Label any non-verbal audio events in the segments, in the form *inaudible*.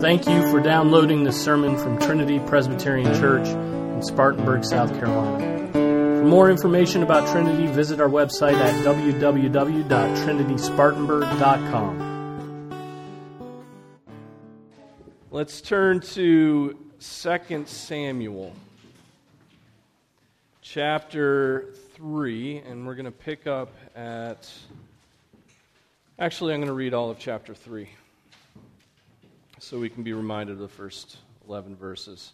Thank you for downloading this sermon from Trinity Presbyterian Church in Spartanburg, South Carolina. For more information about Trinity, visit our website at www.trinityspartanburg.com. Let's turn to 2 Samuel chapter 3, and we're going to pick up at. Actually, I'm going to read all of chapter 3 so we can be reminded of the first 11 verses.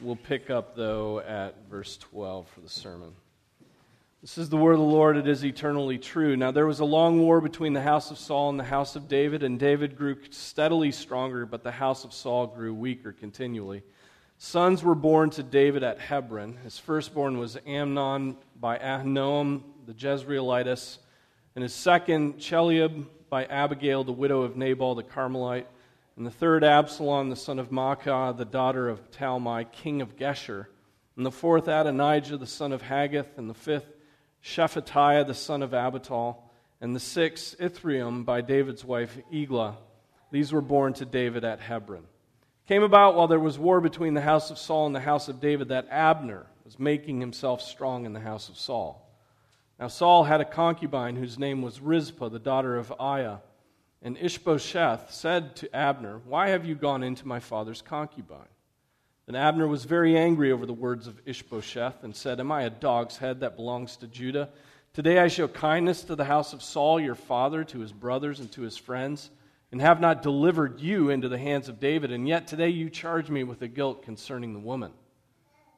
We'll pick up, though, at verse 12 for the sermon. This is the word of the Lord, it is eternally true. Now, there was a long war between the house of Saul and the house of David, and David grew steadily stronger, but the house of Saul grew weaker continually. Sons were born to David at Hebron. His firstborn was Amnon by Ahinoam the Jezreelitess, and his second, Chileab by Abigail, the widow of Nabal the Carmelite and the third Absalom, the son of Maacah, the daughter of Talmai, king of Geshur, and the fourth Adonijah, the son of Haggith, and the fifth Shephatiah, the son of Abital, and the sixth Ithream by David's wife Eglah. These were born to David at Hebron. It came about while there was war between the house of Saul and the house of David that Abner was making himself strong in the house of Saul. Now Saul had a concubine whose name was Rizpah, the daughter of Aiah. And Ishbosheth said to Abner, Why have you gone into my father's concubine? Then Abner was very angry over the words of Ishbosheth and said, Am I a dog's head that belongs to Judah? Today I show kindness to the house of Saul, your father, to his brothers and to his friends, and have not delivered you into the hands of David, and yet today you charge me with a guilt concerning the woman.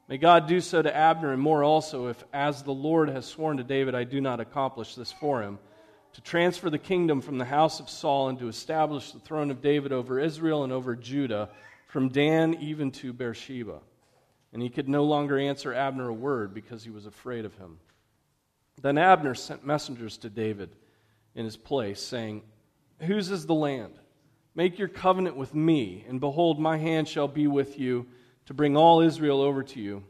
May God do so to Abner and more also, if, as the Lord has sworn to David, I do not accomplish this for him to transfer the kingdom from the house of Saul and to establish the throne of David over Israel and over Judah, from Dan even to Beersheba. And he could no longer answer Abner a word because he was afraid of him. Then Abner sent messengers to David in his place, saying, Whose is the land? Make your covenant with me, and behold, my hand shall be with you to bring all Israel over to you.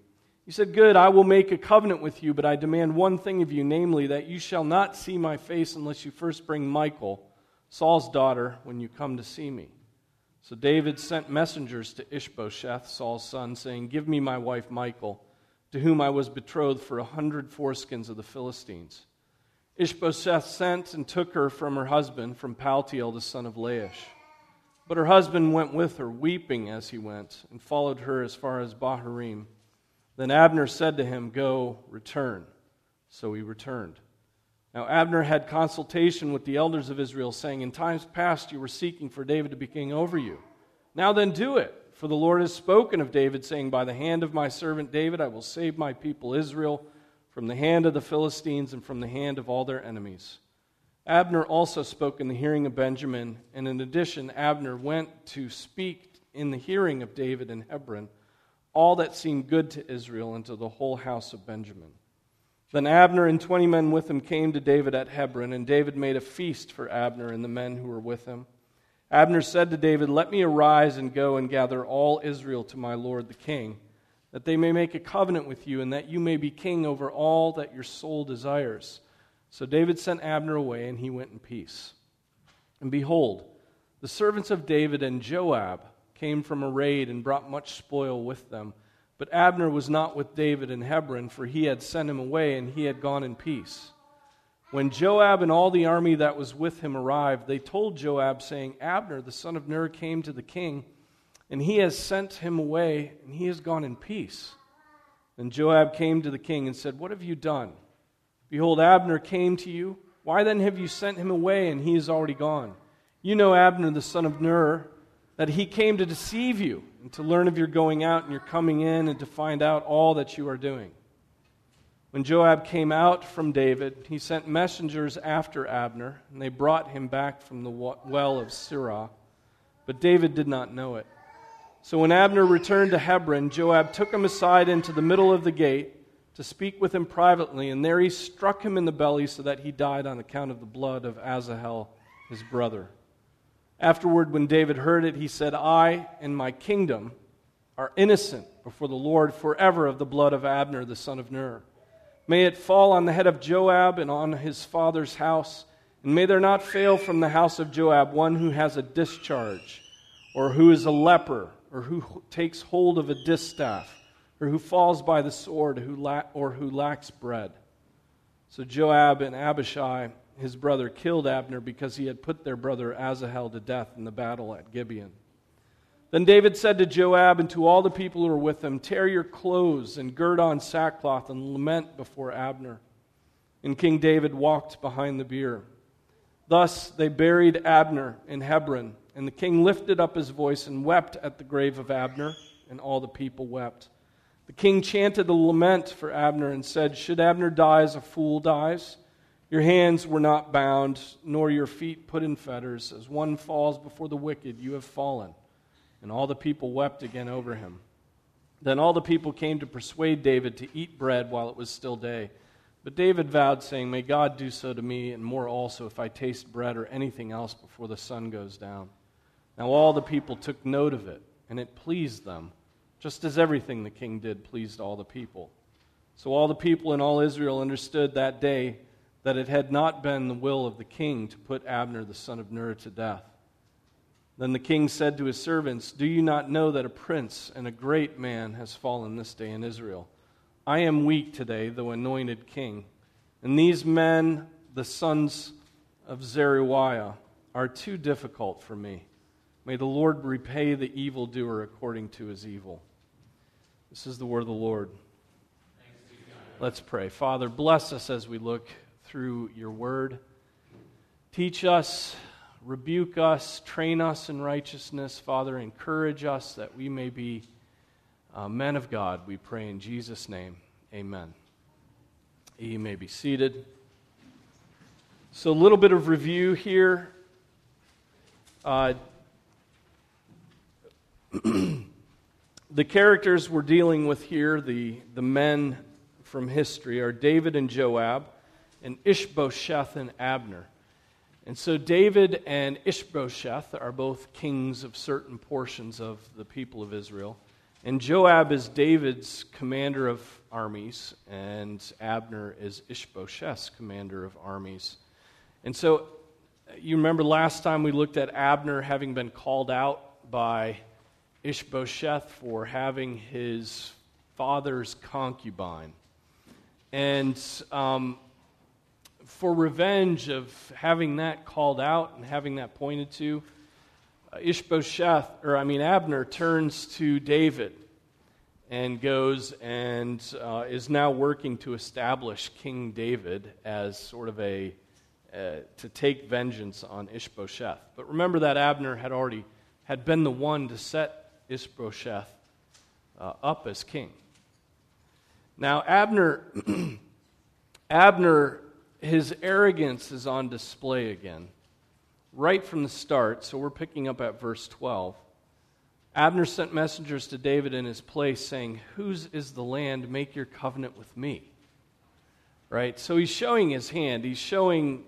He said, Good, I will make a covenant with you, but I demand one thing of you, namely, that you shall not see my face unless you first bring Michal, Saul's daughter, when you come to see me. So David sent messengers to Ishbosheth, Saul's son, saying, Give me my wife Michal, to whom I was betrothed for a hundred foreskins of the Philistines. Ishbosheth sent and took her from her husband, from Paltiel, the son of Laish. But her husband went with her, weeping as he went, and followed her as far as Bahurim. Then Abner said to him, Go, return. So he returned. Now Abner had consultation with the elders of Israel, saying, In times past you were seeking for David to be king over you. Now then do it, for the Lord has spoken of David, saying, By the hand of my servant David I will save my people Israel from the hand of the Philistines and from the hand of all their enemies. Abner also spoke in the hearing of Benjamin, and in addition, Abner went to speak in the hearing of David in Hebron all that seemed good to Israel and to the whole house of Benjamin. Then Abner and twenty men with him came to David at Hebron, and David made a feast for Abner and the men who were with him. Abner said to David, Let me arise and go and gather all Israel to my lord the king, that they may make a covenant with you, and that you may be king over all that your soul desires. So David sent Abner away, and he went in peace. And behold, the servants of David and Joab, came from a raid and brought much spoil with them. But Abner was not with David in Hebron, for he had sent him away, and he had gone in peace. When Joab and all the army that was with him arrived, they told Joab, saying, Abner, the son of Ner, came to the king, and he has sent him away, and he has gone in peace. And Joab came to the king and said, What have you done? Behold, Abner came to you. Why then have you sent him away, and he is already gone? You know Abner, the son of Ner that he came to deceive you and to learn of your going out and your coming in and to find out all that you are doing. When Joab came out from David, he sent messengers after Abner, and they brought him back from the well of Sirah. But David did not know it. So when Abner returned to Hebron, Joab took him aside into the middle of the gate to speak with him privately, and there he struck him in the belly so that he died on account of the blood of Asahel, his brother. Afterward, when David heard it, he said, I and my kingdom are innocent before the Lord forever of the blood of Abner, the son of Ner. May it fall on the head of Joab and on his father's house, and may there not fail from the house of Joab one who has a discharge, or who is a leper, or who takes hold of a distaff, or who falls by the sword, or who lacks bread. So Joab and Abishai, his brother, killed Abner because he had put their brother Asahel to death in the battle at Gibeon. Then David said to Joab and to all the people who were with him, Tear your clothes and gird on sackcloth and lament before Abner. And King David walked behind the bier. Thus they buried Abner in Hebron, and the king lifted up his voice and wept at the grave of Abner, and all the people wept. The king chanted a lament for Abner and said, Should Abner die as a fool dies? Your hands were not bound, nor your feet put in fetters. As one falls before the wicked, you have fallen. And all the people wept again over him. Then all the people came to persuade David to eat bread while it was still day. But David vowed, saying, May God do so to me, and more also, if I taste bread or anything else before the sun goes down. Now all the people took note of it, and it pleased them, just as everything the king did pleased all the people. So all the people in all Israel understood that day that it had not been the will of the king to put Abner the son of Ner to death. Then the king said to his servants, Do you not know that a prince and a great man has fallen this day in Israel? I am weak today, though anointed king. And these men, the sons of Zeruiah, are too difficult for me. May the Lord repay the evildoer according to his evil. This is the word of the Lord. Let's pray. Father, bless us as we look through your word. Teach us rebuke us, train us in righteousness. Father, encourage us that we may be uh, men of God. We pray in Jesus' name. Amen. You may be seated. So, a little bit of review here. Uh, *clears throat* the characters we're dealing with here, the, the men from history, are David and Joab, and Ishbosheth and Abner. And so David and Ishbosheth are both kings of certain portions of the people of Israel. And Joab is David's commander of armies, and Abner is Ishbosheth's commander of armies. And so you remember last time we looked at Abner having been called out by Ishbosheth for having his father's concubine. And um, for revenge of having that called out and having that pointed to, uh, Ishbosheth, or I mean Abner, turns to David and goes and uh, is now working to establish King David as sort of a uh, to take vengeance on Ishbosheth. But remember that Abner had already had been the one to set Ishbosheth uh, up as king. Now Abner *clears throat* Abner his arrogance is on display again. Right from the start, so we're picking up at verse 12. Abner sent messengers to David in his place, saying, Whose is the land? Make your covenant with me. Right? So he's showing his hand. He's showing,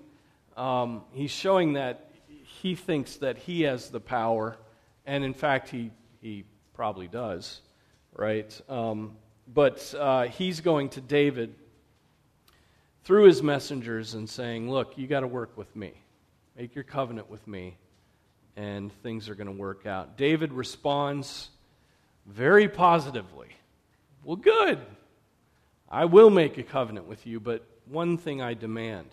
um, he's showing that he thinks that he has the power, and in fact, he, he probably does. Right? Um, but uh, he's going to David through his messengers and saying, Look, you got to work with me. Make your covenant with me, and things are going to work out. David responds very positively. Well, good. I will make a covenant with you, but one thing I demand.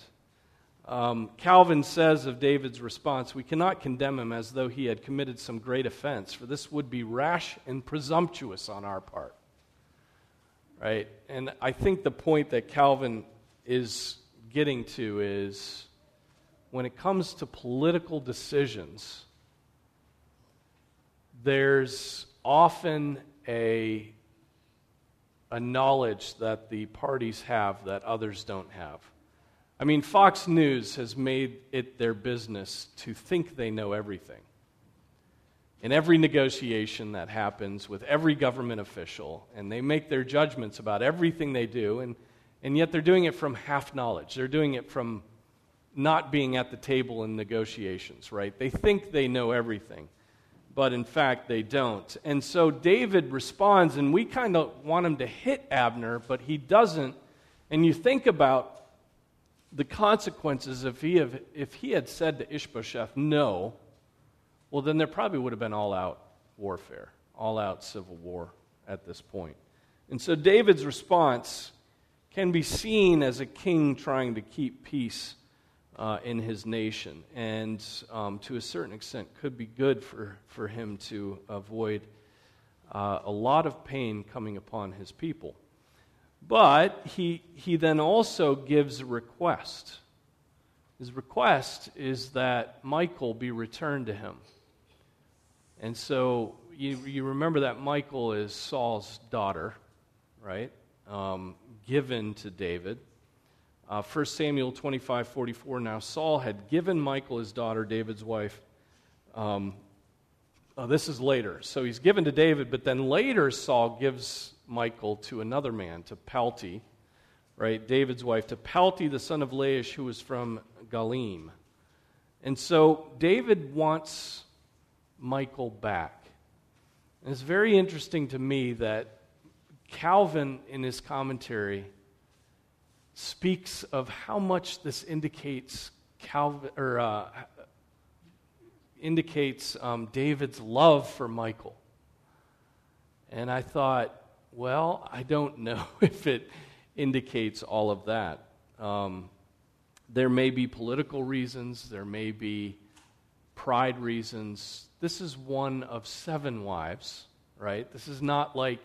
Um, Calvin says of David's response, We cannot condemn him as though he had committed some great offense, for this would be rash and presumptuous on our part. Right? And I think the point that Calvin is getting to is when it comes to political decisions, there's often a, a knowledge that the parties have that others don't have. I mean, Fox News has made it their business to think they know everything. In every negotiation that happens with every government official, and they make their judgments about everything they do, and and yet they're doing it from half knowledge. They're doing it from not being at the table in negotiations, right? They think they know everything, but in fact they don't. And so David responds, and we kind of want him to hit Abner, but he doesn't. And you think about the consequences if he, have, if he had said to Ishbosheth, no, well, then there probably would have been all out warfare, all out civil war at this point. And so David's response can be seen as a king trying to keep peace uh, in his nation, and um, to a certain extent could be good for, for him to avoid uh, a lot of pain coming upon his people. But he, he then also gives a request. His request is that Michael be returned to him. And so you, you remember that Michael is Saul's daughter, right? Um, given to David. Uh, 1 Samuel 25 44. Now Saul had given Michael his daughter, David's wife. Um, oh, this is later. So he's given to David, but then later Saul gives Michael to another man, to Palti, right? David's wife, to Palti, the son of Laish, who was from Galim. And so David wants Michael back. And it's very interesting to me that Calvin, in his commentary, speaks of how much this indicates Calvin, or, uh, indicates um, David's love for Michael. And I thought, well, I don't know *laughs* if it indicates all of that. Um, there may be political reasons, there may be pride reasons. This is one of seven wives, right? This is not like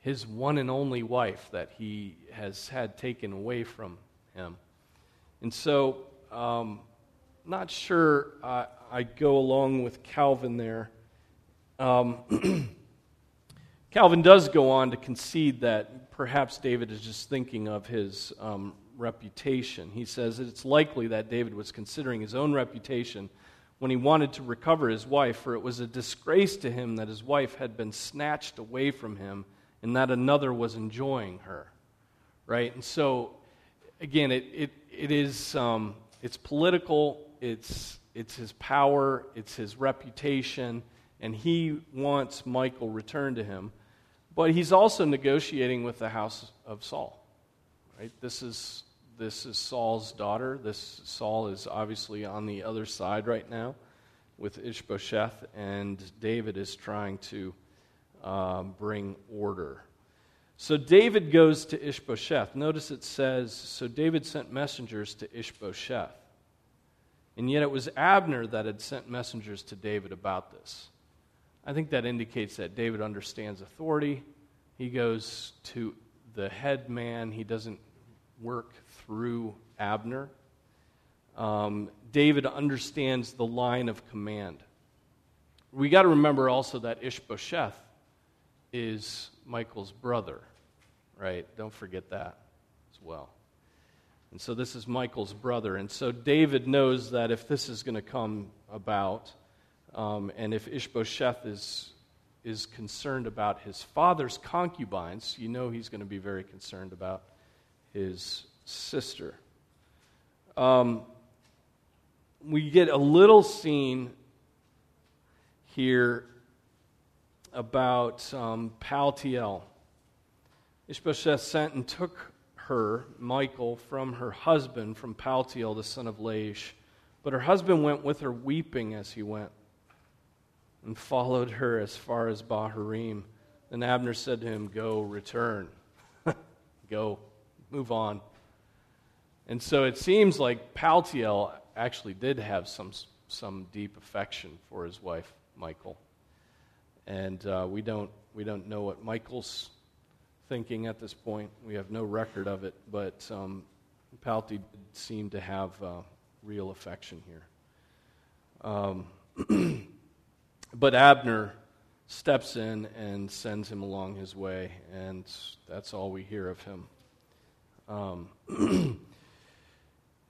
his one and only wife that he has had taken away from him. And so, um, not sure uh, I go along with Calvin there. Um, *clears throat* Calvin does go on to concede that perhaps David is just thinking of his um, reputation. He says it's likely that David was considering his own reputation when he wanted to recover his wife, for it was a disgrace to him that his wife had been snatched away from him and that another was enjoying her. Right? And so, again, it, it, it is um, it's political, it's, it's his power, it's his reputation, and he wants Michael returned to him. But he's also negotiating with the house of Saul. Right? This is this is Saul's daughter. This Saul is obviously on the other side right now with Ishbosheth, and David is trying to um, bring order. So David goes to Ishbosheth. Notice it says, So David sent messengers to Ishbosheth. And yet it was Abner that had sent messengers to David about this. I think that indicates that David understands authority. He goes to the head man, he doesn't work through Abner. Um, David understands the line of command. We got to remember also that Ishbosheth is Michael's brother, right? Don't forget that as well. And so this is Michael's brother. And so David knows that if this is going to come about, um, and if Ishbosheth is, is concerned about his father's concubines, you know he's going to be very concerned about his sister. Um, we get a little scene here about um, Paltiel. Ishbosheth sent and took her, Michael, from her husband, from Paltiel, the son of Laish. But her husband went with her weeping as he went and followed her as far as Bahurim. Then Abner said to him, Go, return. *laughs* Go, move on. And so it seems like Paltiel actually did have some, some deep affection for his wife, Michal. And uh, we, don't, we don't know what Michael's thinking at this point. We have no record of it, but um, Palti seemed to have uh, real affection here. Um, *clears throat* but Abner steps in and sends him along his way, and that's all we hear of him. Um, *clears throat*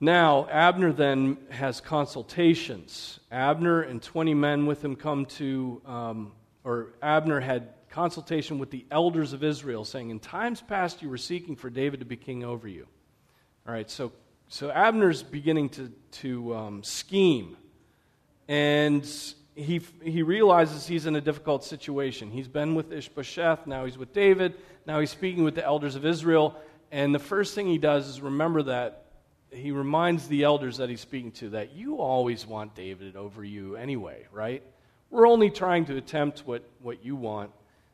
Now, Abner then has consultations. Abner and 20 men with him come to, um, or Abner had consultation with the elders of Israel, saying, In times past you were seeking for David to be king over you. All right, so, so Abner's beginning to, to um, scheme. And he, he realizes he's in a difficult situation. He's been with Ishbosheth, now he's with David, now he's speaking with the elders of Israel. And the first thing he does is remember that he reminds the elders that he's speaking to that you always want David over you anyway, right? We're only trying to attempt what, what you want.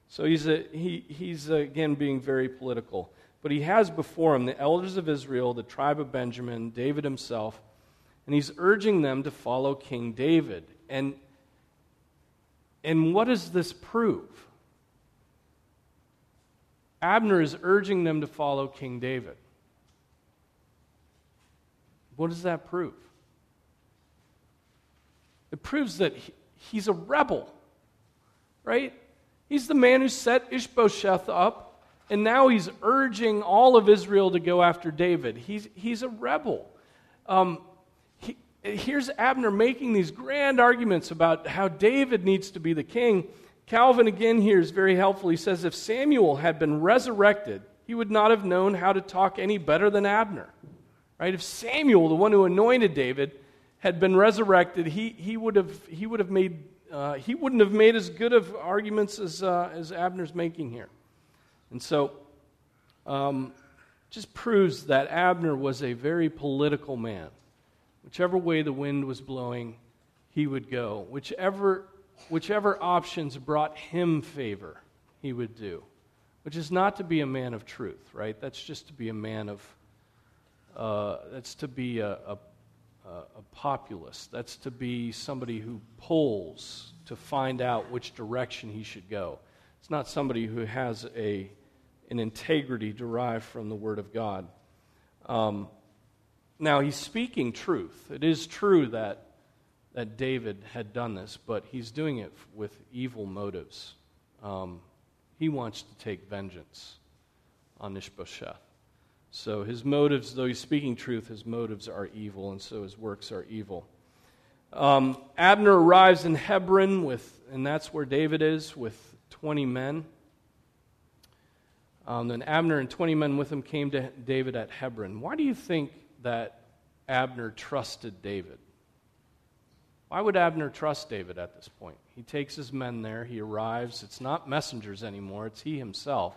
So he's, a, he, he's again being very political. But he has before him the elders of Israel, the tribe of Benjamin, David himself, and he's urging them to follow King David. And, and what does this prove? Abner is urging them to follow King David. What does that prove? It proves that he's a rebel, right? He's the man who set Ishbosheth up, and now he's urging all of Israel to go after David. He's, he's a rebel. Um, he, here's Abner making these grand arguments about how David needs to be the king. Calvin, again, here is very helpful. He says if Samuel had been resurrected, he would not have known how to talk any better than Abner. Right? If Samuel, the one who anointed David, had been resurrected, he, he, would, have, he would have made uh, he wouldn't have made as good of arguments as, uh, as Abner's making here. And so, um, just proves that Abner was a very political man. Whichever way the wind was blowing, he would go. Whichever, whichever options brought him favor, he would do. Which is not to be a man of truth, right? That's just to be a man of, uh, that's to be a, a a populist. That's to be somebody who polls to find out which direction he should go. It's not somebody who has a, an integrity derived from the Word of God. Um, now, he's speaking truth. It is true that, that David had done this, but he's doing it with evil motives. Um, he wants to take vengeance on Ishbosheth. So his motives, though he's speaking truth, his motives are evil, and so his works are evil. Um, Abner arrives in Hebron with, and that's where David is, with 20 men. Um, then Abner and 20 men with him came to David at Hebron. Why do you think that Abner trusted David? Why would Abner trust David at this point? He takes his men there, he arrives. It's not messengers anymore, it's he himself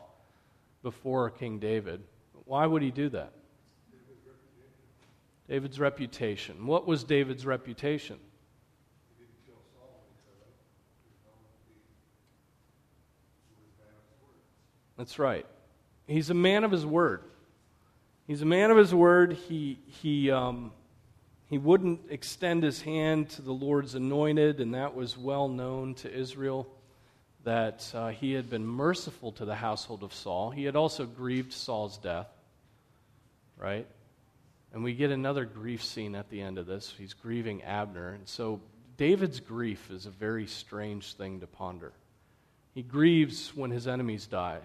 before King David. Why would he do that? David's reputation. What was David's reputation? That's right. He's a man of his word. He's a man of his word. He, he, um, he wouldn't extend his hand to the Lord's anointed, and that was well known to Israel that uh, he had been merciful to the household of Saul. He had also grieved Saul's death right? And we get another grief scene at the end of this. He's grieving Abner. And so David's grief is a very strange thing to ponder. He grieves when his enemies die.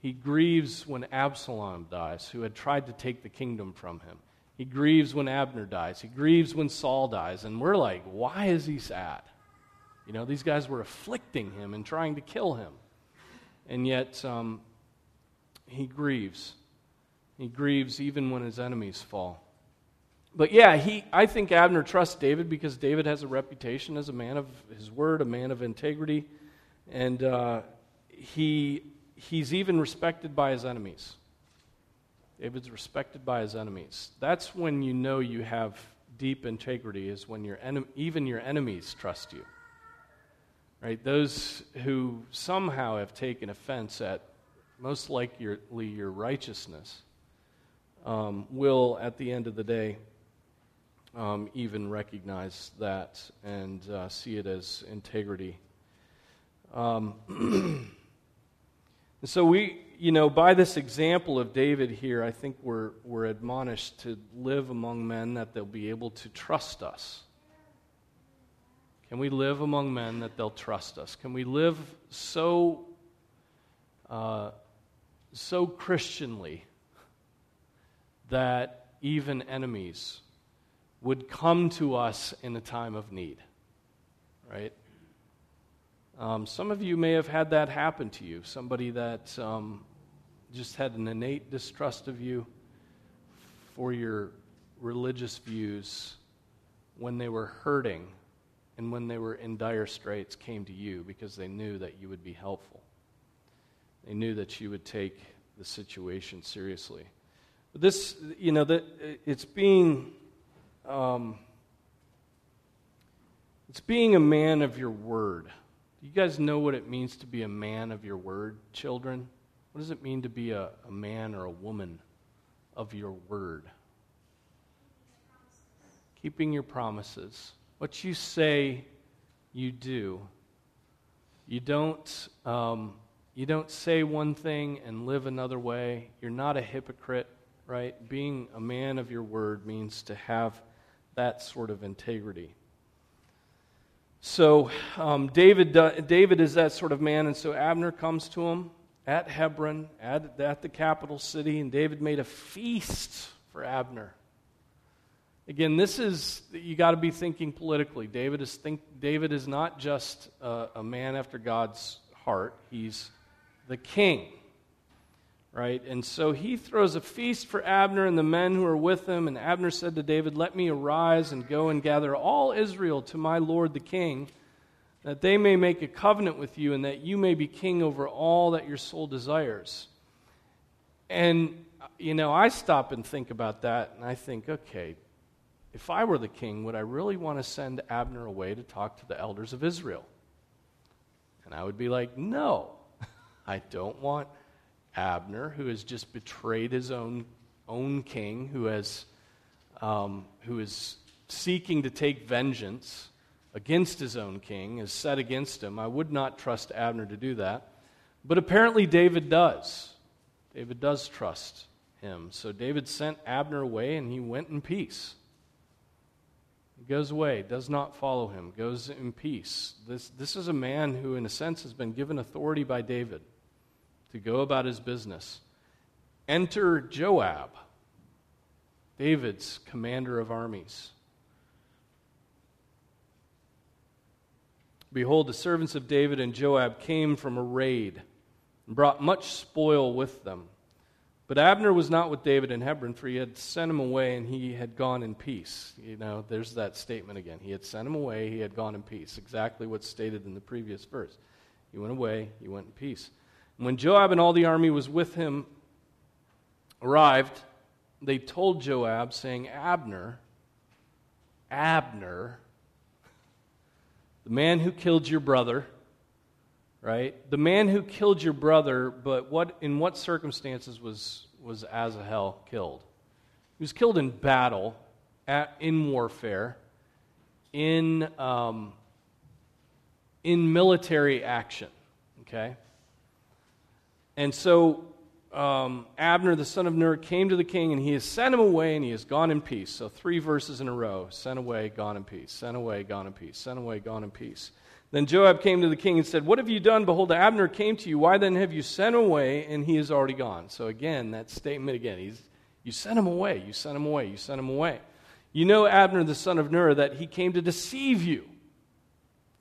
He grieves when Absalom dies, who had tried to take the kingdom from him. He grieves when Abner dies. He grieves when Saul dies. And we're like, why is he sad? You know, these guys were afflicting him and trying to kill him. And yet, um, he grieves. He grieves even when his enemies fall. But yeah, he, I think Abner trusts David because David has a reputation as a man of his word, a man of integrity, and uh, he, he's even respected by his enemies. David's respected by his enemies. That's when you know you have deep integrity, is when your en- even your enemies trust you. Right? Those who somehow have taken offense at most likely your righteousness um, will, at the end of the day, um, even recognize that and uh, see it as integrity. Um, *clears throat* so we, you know, by this example of David here, I think we're, we're admonished to live among men that they'll be able to trust us. Can we live among men that they'll trust us? Can we live so, uh, so Christianly that even enemies would come to us in a time of need, right? Um, some of you may have had that happen to you. Somebody that um, just had an innate distrust of you for your religious views when they were hurting and when they were in dire straits came to you because they knew that you would be helpful. They knew that you would take the situation seriously. This, you know, that it's being, um, it's being a man of your word. Do you guys know what it means to be a man of your word, children? What does it mean to be a, a man or a woman of your word? Keeping your promises. What you say, you do. You don't, um, you don't say one thing and live another way. You're not a hypocrite, right? Being a man of your word means to have that sort of integrity. So um, David, David is that sort of man, and so Abner comes to him at Hebron, at, at the capital city, and David made a feast for Abner. Again, this is, you got to be thinking politically. David is, think, David is not just a, a man after God's heart, he's the king. Right? And so he throws a feast for Abner and the men who are with him. And Abner said to David, Let me arise and go and gather all Israel to my lord the king that they may make a covenant with you and that you may be king over all that your soul desires. And, you know, I stop and think about that and I think, okay, if I were the king, would I really want to send Abner away to talk to the elders of Israel? And I would be like, no, *laughs* I don't want Abner, who has just betrayed his own, own king, who, has, um, who is seeking to take vengeance against his own king, is set against him. I would not trust Abner to do that. But apparently, David does. David does trust him. So David sent Abner away, and he went in peace. He goes away, does not follow him, goes in peace. This, this is a man who, in a sense, has been given authority by David to go about his business. Enter Joab, David's commander of armies. Behold, the servants of David and Joab came from a raid and brought much spoil with them. But Abner was not with David in Hebron, for he had sent him away and he had gone in peace. You know, there's that statement again. He had sent him away, he had gone in peace. Exactly what's stated in the previous verse. He went away, he went in peace. When Joab and all the army was with him arrived, they told Joab, saying, Abner, Abner, the man who killed your brother, right? The man who killed your brother, but what, in what circumstances was, was Asahel killed? He was killed in battle, at, in warfare, in, um, in military action, okay? And so um, Abner, the son of Ner, came to the king, and he has sent him away, and he has gone in peace. So three verses in a row sent away, gone in peace, sent away, gone in peace, sent away, gone in peace. Then Joab came to the king and said, What have you done? Behold, Abner came to you. Why then have you sent him away, and he is already gone? So again, that statement again, he's, you sent him away, you sent him away, you sent him away. You know Abner, the son of Ner, that he came to deceive you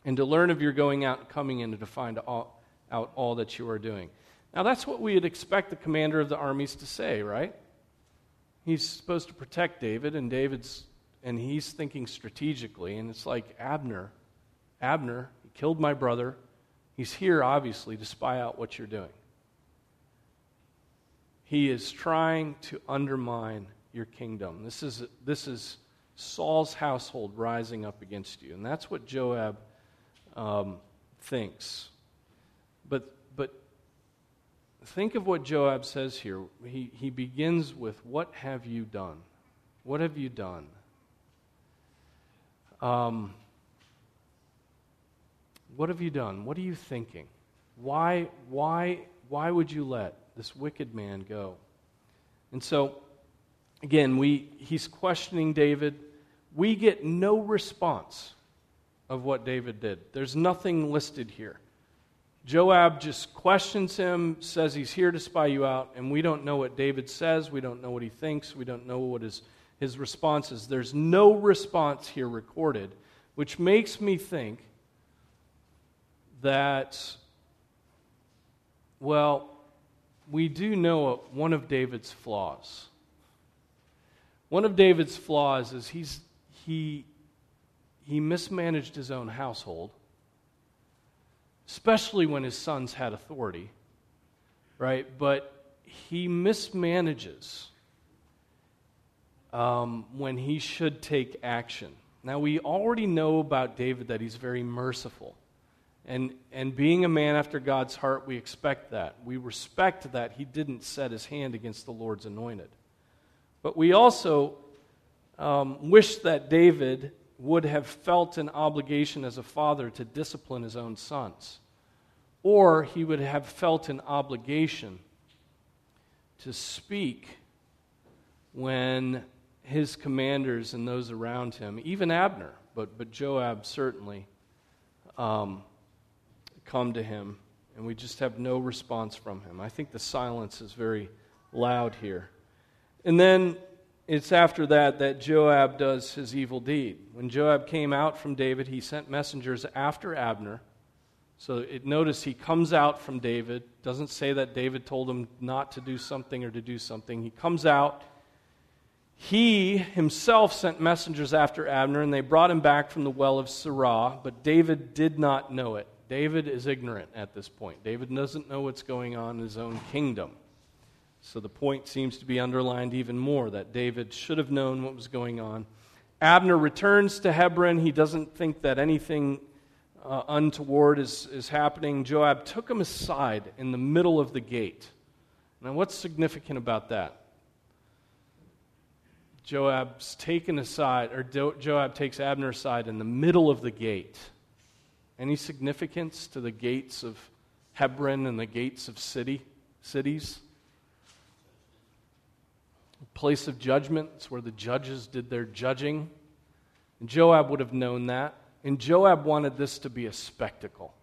and to learn of your going out and coming in and to find all, out all that you are doing. Now, that's what we would expect the commander of the armies to say, right? He's supposed to protect David, and David's, and he's thinking strategically, and it's like Abner. Abner, he killed my brother. He's here, obviously, to spy out what you're doing. He is trying to undermine your kingdom. This is, this is Saul's household rising up against you. And that's what Joab um, thinks. Think of what Joab says here. He, he begins with, What have you done? What have you done? Um, what have you done? What are you thinking? Why, why, why would you let this wicked man go? And so, again, we, he's questioning David. We get no response of what David did. There's nothing listed here. Joab just questions him, says he's here to spy you out, and we don't know what David says. We don't know what he thinks. We don't know what his, his response is. There's no response here recorded, which makes me think that, well, we do know one of David's flaws. One of David's flaws is he's, he, he mismanaged his own household especially when his sons had authority, right? But he mismanages um, when he should take action. Now, we already know about David that he's very merciful. And, and being a man after God's heart, we expect that. We respect that he didn't set his hand against the Lord's anointed. But we also um, wish that David would have felt an obligation as a father to discipline his own sons, or he would have felt an obligation to speak when his commanders and those around him, even Abner, but, but Joab certainly, um, come to him, and we just have no response from him. I think the silence is very loud here. And then it's after that that Joab does his evil deed. When Joab came out from David, he sent messengers after Abner. So it, notice he comes out from David. Doesn't say that David told him not to do something or to do something. He comes out. He himself sent messengers after Abner, and they brought him back from the well of Sirah, but David did not know it. David is ignorant at this point. David doesn't know what's going on in his own kingdom. So the point seems to be underlined even more that David should have known what was going on. Abner returns to Hebron. He doesn't think that anything uh, untoward is, is happening. Joab took him aside in the middle of the gate. Now, what's significant about that? Joab's taken aside, or Joab takes Abner aside in the middle of the gate. Any significance to the gates of Hebron and the gates of city, cities? Place of judgment. It's where the judges did their judging. And Joab would have known that. And Joab wanted this to be a spectacle.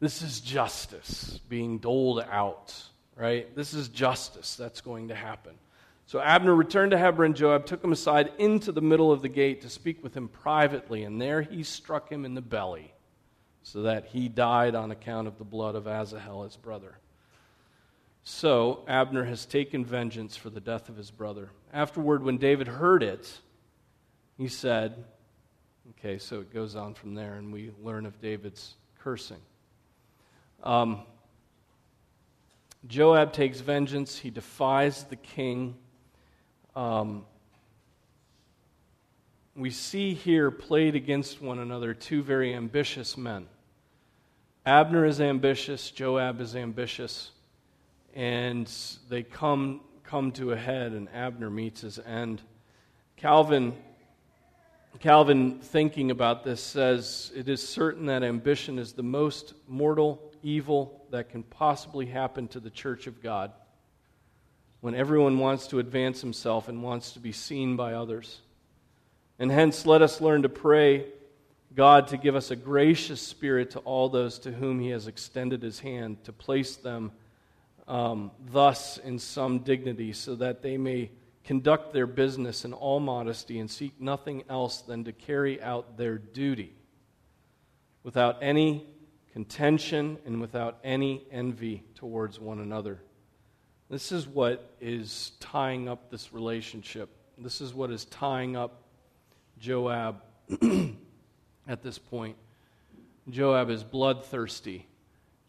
This is justice being doled out, right? This is justice that's going to happen. So Abner returned to Hebron. Joab took him aside into the middle of the gate to speak with him privately, and there he struck him in the belly, so that he died on account of the blood of Asahel, his brother. So Abner has taken vengeance for the death of his brother. Afterward, when David heard it, he said, Okay, so it goes on from there, and we learn of David's cursing. Um, Joab takes vengeance, he defies the king. Um, we see here played against one another two very ambitious men. Abner is ambitious, Joab is ambitious and they come, come to a head, and Abner meets his end. Calvin, Calvin, thinking about this, says it is certain that ambition is the most mortal evil that can possibly happen to the church of God when everyone wants to advance himself and wants to be seen by others. And hence, let us learn to pray God to give us a gracious spirit to all those to whom He has extended His hand, to place them um, thus in some dignity, so that they may conduct their business in all modesty and seek nothing else than to carry out their duty without any contention and without any envy towards one another. This is what is tying up this relationship. This is what is tying up Joab *clears throat* at this point. Joab is bloodthirsty.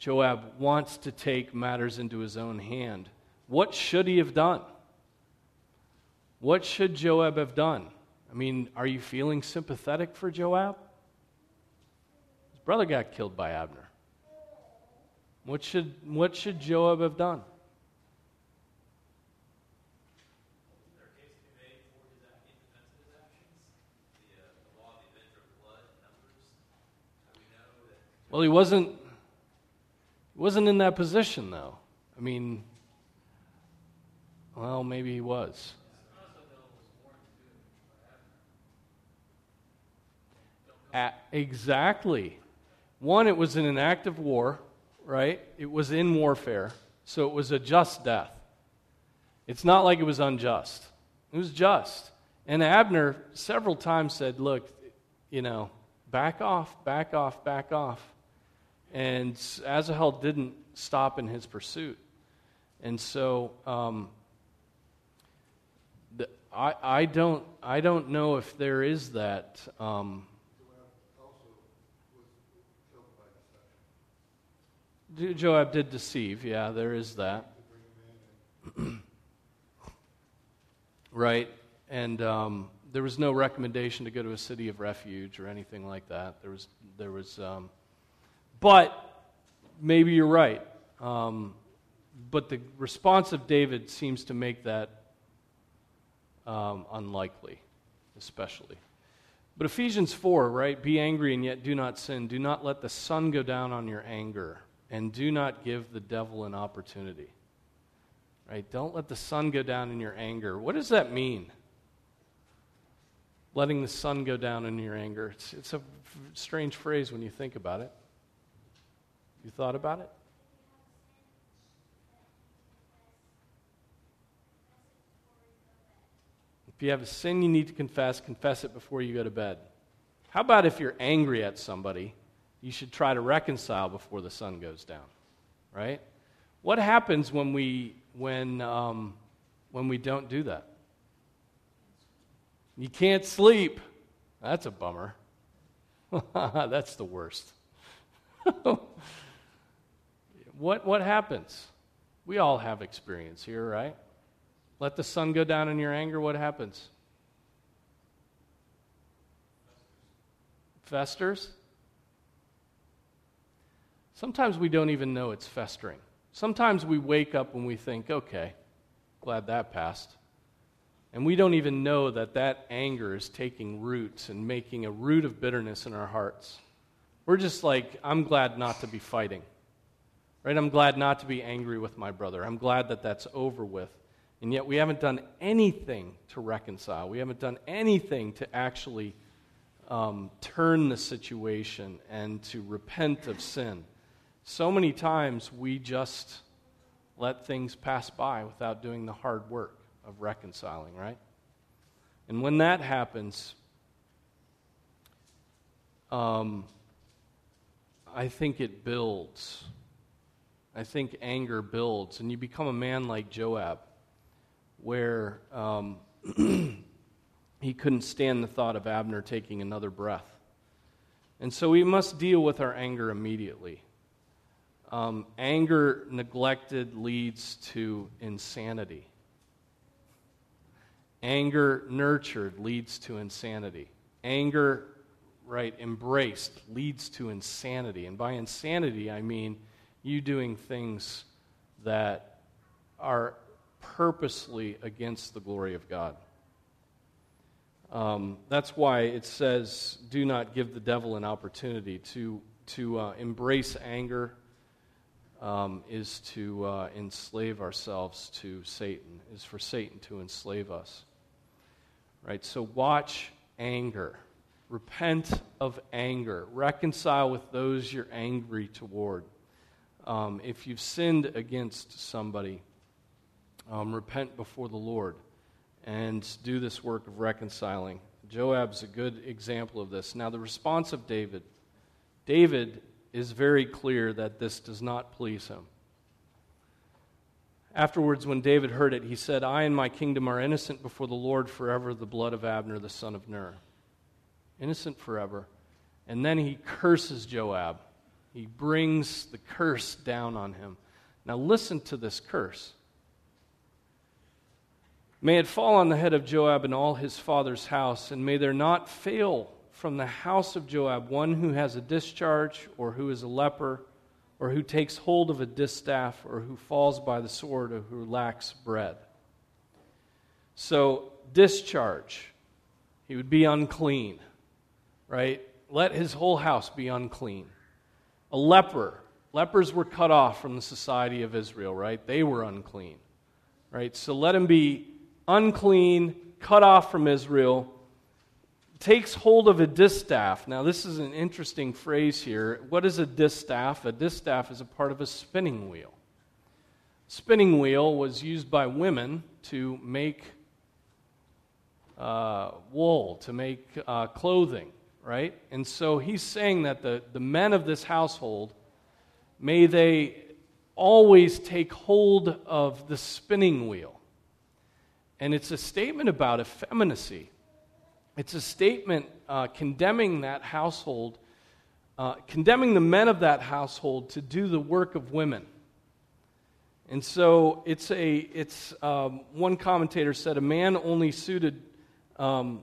Joab wants to take matters into his own hand. What should he have done? What should Joab have done? I mean, are you feeling sympathetic for Joab? His brother got killed by Abner. What should, what should Joab have done? Well, he wasn't wasn't in that position, though. I mean, well, maybe he was. exactly. One, it was in an act of war, right? It was in warfare, so it was a just death. It's not like it was unjust. It was just. And Abner several times said, Look, you know, back off, back off, back off. And Asahel didn't stop in his pursuit. And so um, the, I, I, don't, I don't know if there is that. Um, Joab did deceive, yeah, there is that. *clears throat* right? And um, there was no recommendation to go to a city of refuge or anything like that. There was, there was, um, but maybe you're right. Um, but the response of David seems to make that um, unlikely, especially. But Ephesians 4, right? Be angry and yet do not sin. Do not let the sun go down on your anger, and do not give the devil an opportunity. Right? Don't let the sun go down in your anger. What does that mean? Letting the sun go down in your anger. It's, it's a strange phrase when you think about it. You thought about it? If you have a sin you need to confess, confess it before you go to bed. How about if you're angry at somebody, you should try to reconcile before the sun goes down, right? What happens when we when um, when we don't do that? You can't sleep. That's a bummer. *laughs* That's the worst. *laughs* what what happens? We all have experience here, right? Let the sun go down in your anger, what happens? Festers? Sometimes we don't even know it's festering. Sometimes we wake up and we think, okay, glad that passed. And we don't even know that that anger is taking roots and making a root of bitterness in our hearts. We're just like, I'm glad not to be fighting. Right? I'm glad not to be angry with my brother. I'm glad that that's over with. And yet we haven't done anything to reconcile. We haven't done anything to actually um, turn the situation and to repent of sin. So many times we just let things pass by without doing the hard work of reconciling, right? And when that happens, um, I think it builds. I think anger builds, and you become a man like Joab where um, *clears throat* he couldn't stand the thought of Abner taking another breath. And so we must deal with our anger immediately. Um, anger neglected leads to insanity. Anger nurtured leads to insanity. Anger, right, embraced leads to insanity. And by insanity, I mean you doing things that are purposely against the glory of God. Um, that's why it says, do not give the devil an opportunity. To, to uh, embrace anger um, is to uh, enslave ourselves to Satan, is for Satan to enslave us. Right? So watch anger. Repent of anger. Reconcile with those you're angry toward. Um, if you've sinned against somebody, um, repent before the Lord and do this work of reconciling. Joab's a good example of this. Now, the response of David David is very clear that this does not please him. Afterwards, when David heard it, he said, I and my kingdom are innocent before the Lord forever, the blood of Abner, the son of Ner. Innocent forever. And then he curses Joab. He brings the curse down on him. Now, listen to this curse. May it fall on the head of Joab and all his father's house, and may there not fail from the house of Joab one who has a discharge, or who is a leper, or who takes hold of a distaff, or who falls by the sword, or who lacks bread. So, discharge. He would be unclean, right? Let his whole house be unclean. A leper. Lepers were cut off from the society of Israel, right? They were unclean, right? So let him be unclean, cut off from Israel, takes hold of a distaff. Now, this is an interesting phrase here. What is a distaff? A distaff is a part of a spinning wheel. Spinning wheel was used by women to make uh, wool, to make uh, clothing, right? And so he's saying that the, the men of this household, may they always take hold of the spinning wheel and it's a statement about effeminacy. It's a statement uh, condemning that household, uh, condemning the men of that household to do the work of women. And so it's a, it's, um, one commentator said, a man only suited, um,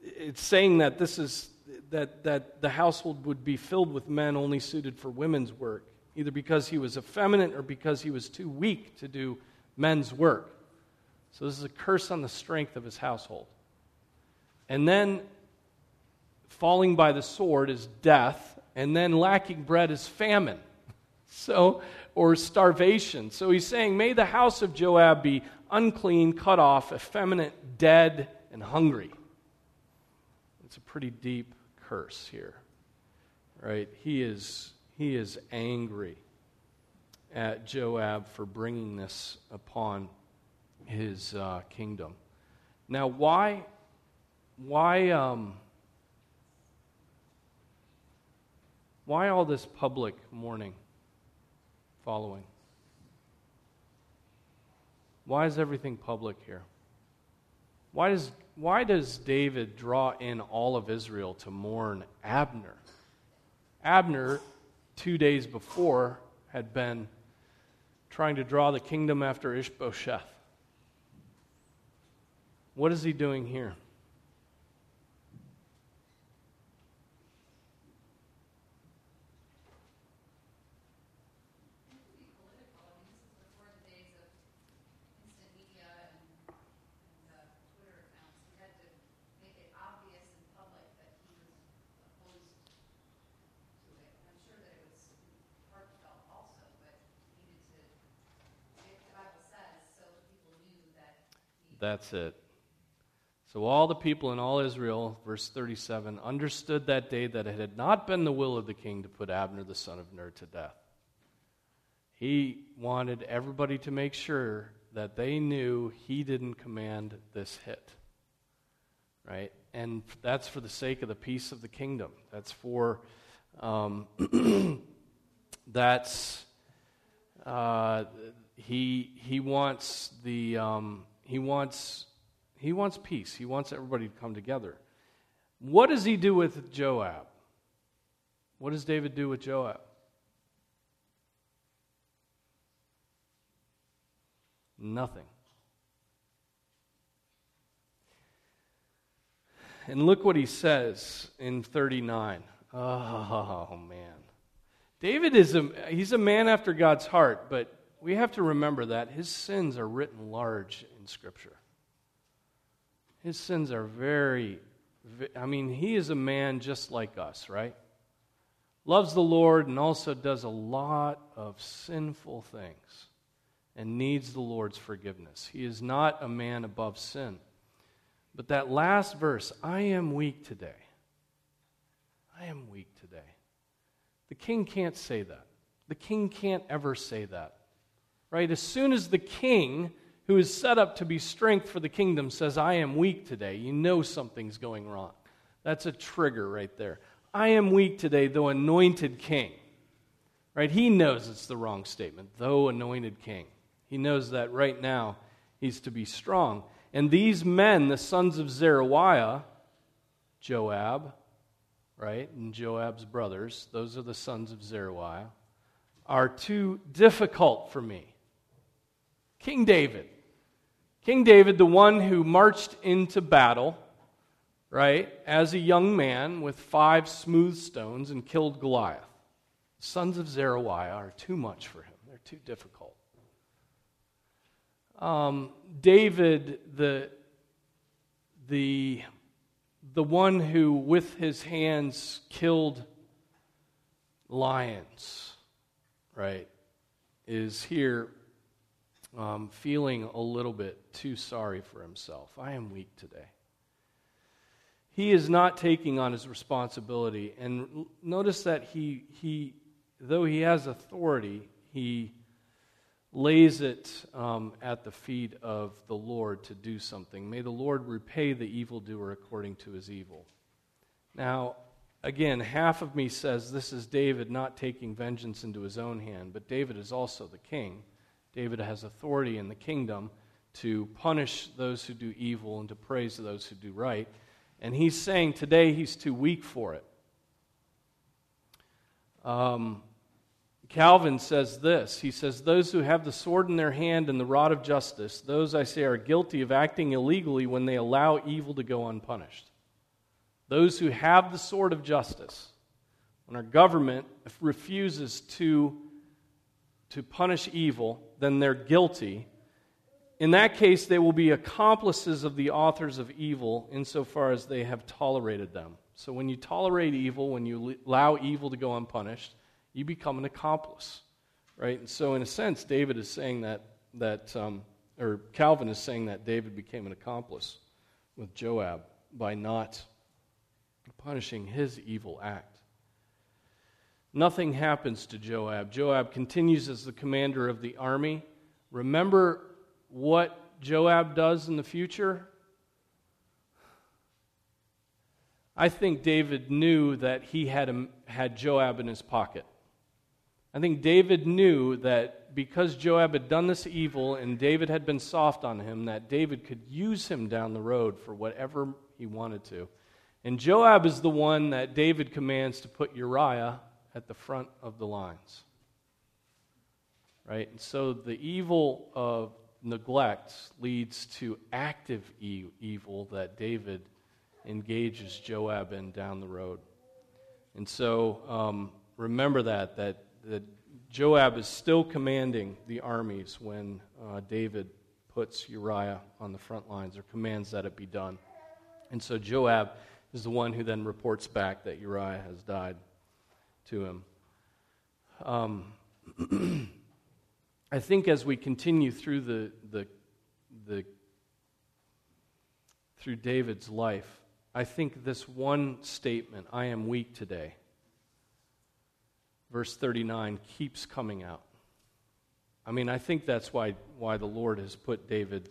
it's saying that this is, that, that the household would be filled with men only suited for women's work, either because he was effeminate or because he was too weak to do men's work. So this is a curse on the strength of his household. And then falling by the sword is death, and then lacking bread is famine. *laughs* So, or starvation. So he's saying, May the house of Joab be unclean, cut off, effeminate, dead, and hungry. It's a pretty deep curse here. Right? He is he is angry at Joab for bringing this upon his uh, kingdom. Now, why why um, why all this public mourning? following. Why is everything public here? Why does, why does David draw in all of Israel to mourn Abner? Abner, two days before, had been trying to draw the kingdom after Ishbosheth. What is he doing here? That's it. So all the people in all Israel, verse 37, understood that day that it had not been the will of the king to put Abner the son of Ner to death. He wanted everybody to make sure that they knew he didn't command this hit. Right? And that's for the sake of the peace of the kingdom. That's for, um, *clears throat* that's, uh, he, he wants the, um, he wants, he wants peace. He wants everybody to come together. What does he do with Joab? What does David do with Joab? Nothing. And look what he says in 39. Oh, man. David is a, he's a man after God's heart, but we have to remember that his sins are written large Scripture. His sins are very, I mean, he is a man just like us, right? Loves the Lord and also does a lot of sinful things and needs the Lord's forgiveness. He is not a man above sin. But that last verse, I am weak today. I am weak today. The king can't say that. The king can't ever say that. Right? As soon as the king who is set up to be strength for the kingdom, says, I am weak today, you know something's going wrong. That's a trigger right there. I am weak today, though anointed king. Right? He knows it's the wrong statement, though anointed king. He knows that right now he's to be strong. And these men, the sons of Zeruiah, Joab, right, and Joab's brothers, those are the sons of Zeruiah, are too difficult for me. King David, King David, the one who marched into battle, right, as a young man with five smooth stones and killed Goliath. Sons of Zeruiah are too much for him, they're too difficult. Um, David, the, the, the one who with his hands killed lions, right, is here um, feeling a little bit too sorry for himself. I am weak today. He is not taking on his responsibility. And notice that he, he though he has authority, he lays it um, at the feet of the Lord to do something. May the Lord repay the evildoer according to his evil. Now, again, half of me says this is David not taking vengeance into his own hand, but David is also the king. David has authority in the kingdom to punish those who do evil and to praise those who do right. And he's saying today he's too weak for it. Um, Calvin says this He says, Those who have the sword in their hand and the rod of justice, those I say are guilty of acting illegally when they allow evil to go unpunished. Those who have the sword of justice, when our government refuses to, to punish evil, then they're guilty. In that case, they will be accomplices of the authors of evil insofar as they have tolerated them. So when you tolerate evil, when you allow evil to go unpunished, you become an accomplice, right? And so, in a sense, David is saying that, that um, or Calvin is saying that David became an accomplice with Joab by not punishing his evil act. Nothing happens to Joab. Joab continues as the commander of the army. Remember what Joab does in the future? I think David knew that he had, had Joab in his pocket. I think David knew that because Joab had done this evil and David had been soft on him, that David could use him down the road for whatever he wanted to. And Joab is the one that David commands to put Uriah at the front of the lines. Right? And so the evil of neglect leads to active e- evil that David engages Joab in down the road. And so um, remember that, that, that Joab is still commanding the armies when uh, David puts Uriah on the front lines or commands that it be done. And so Joab is the one who then reports back that Uriah has died to him. Um, *clears throat* I think as we continue through the, the, the through David's life, I think this one statement, I am weak today, verse 39, keeps coming out. I mean, I think that's why, why the Lord has put David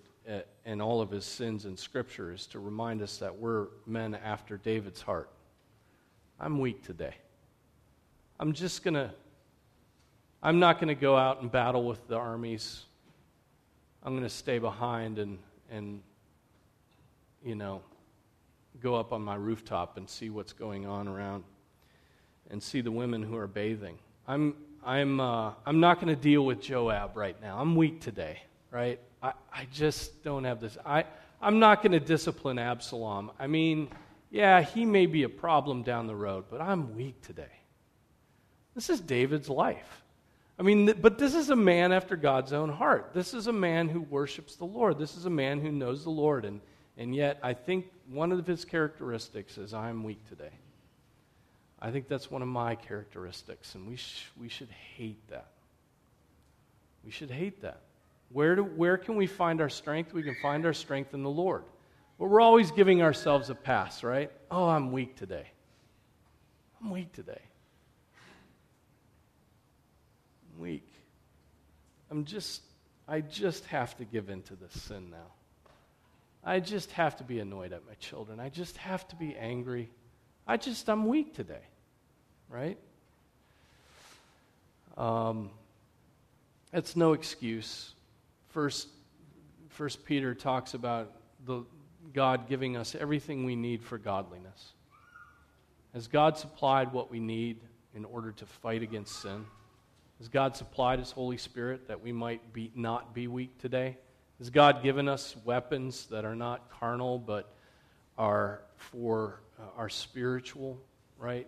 and all of his sins in Scripture is to remind us that we're men after David's heart. I'm weak today. I'm just going to I'm not going to go out and battle with the armies. I'm going to stay behind and, and, you know, go up on my rooftop and see what's going on around and see the women who are bathing. I'm, I'm, uh, I'm not going to deal with Joab right now. I'm weak today, right? I, I just don't have this. I, I'm not going to discipline Absalom. I mean, yeah, he may be a problem down the road, but I'm weak today. This is David's life. I mean, but this is a man after God's own heart. This is a man who worships the Lord. This is a man who knows the Lord. And, and yet, I think one of his characteristics is I'm weak today. I think that's one of my characteristics, and we, sh- we should hate that. We should hate that. Where, do, where can we find our strength? We can find our strength in the Lord. But we're always giving ourselves a pass, right? Oh, I'm weak today. I'm weak today weak. I'm just, I just have to give in to this sin now. I just have to be annoyed at my children. I just have to be angry. I just, I'm weak today, right? Um, it's no excuse. First, First Peter talks about the God giving us everything we need for godliness. Has God supplied what we need in order to fight against sin? Has God supplied His Holy Spirit that we might be, not be weak today? Has God given us weapons that are not carnal but are for uh, our spiritual, right?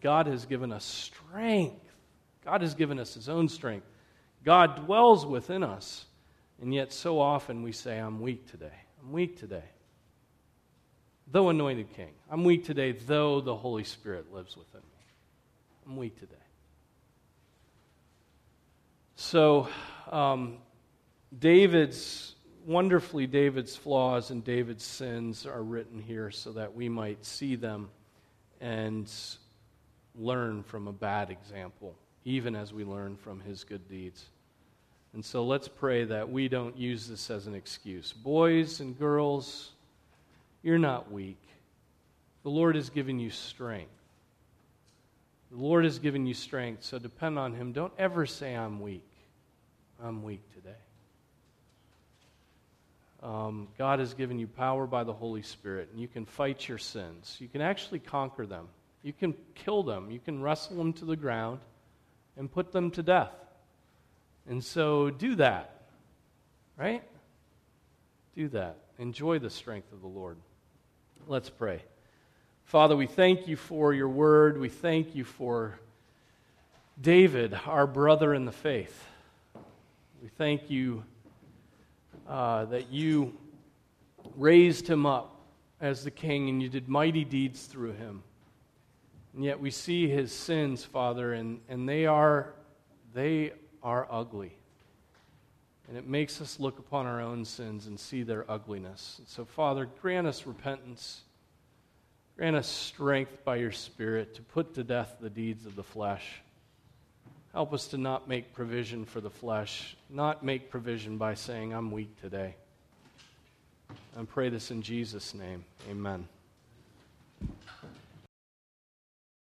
God has given us strength. God has given us His own strength. God dwells within us. And yet, so often we say, I'm weak today. I'm weak today. Though anointed king, I'm weak today, though the Holy Spirit lives within me. I'm weak today. So, um, David's, wonderfully, David's flaws and David's sins are written here so that we might see them and learn from a bad example, even as we learn from his good deeds. And so let's pray that we don't use this as an excuse. Boys and girls, you're not weak. The Lord has given you strength. The Lord has given you strength, so depend on Him. Don't ever say, I'm weak. I'm weak today. Um, God has given you power by the Holy Spirit, and you can fight your sins. You can actually conquer them. You can kill them. You can wrestle them to the ground, and put them to death. And so do that, right? Do that. Enjoy the strength of the Lord. Let's pray. Father, we thank you for your word. We thank you for David, our brother in the faith. We thank you uh, that you raised him up as the king and you did mighty deeds through him. And yet we see his sins, Father, and, and they, are, they are ugly. And it makes us look upon our own sins and see their ugliness. So, Father, grant us repentance. Grant us strength by your Spirit to put to death the deeds of the flesh. Help us to not make provision for the flesh, not make provision by saying, I'm weak today. I pray this in Jesus' name. Amen.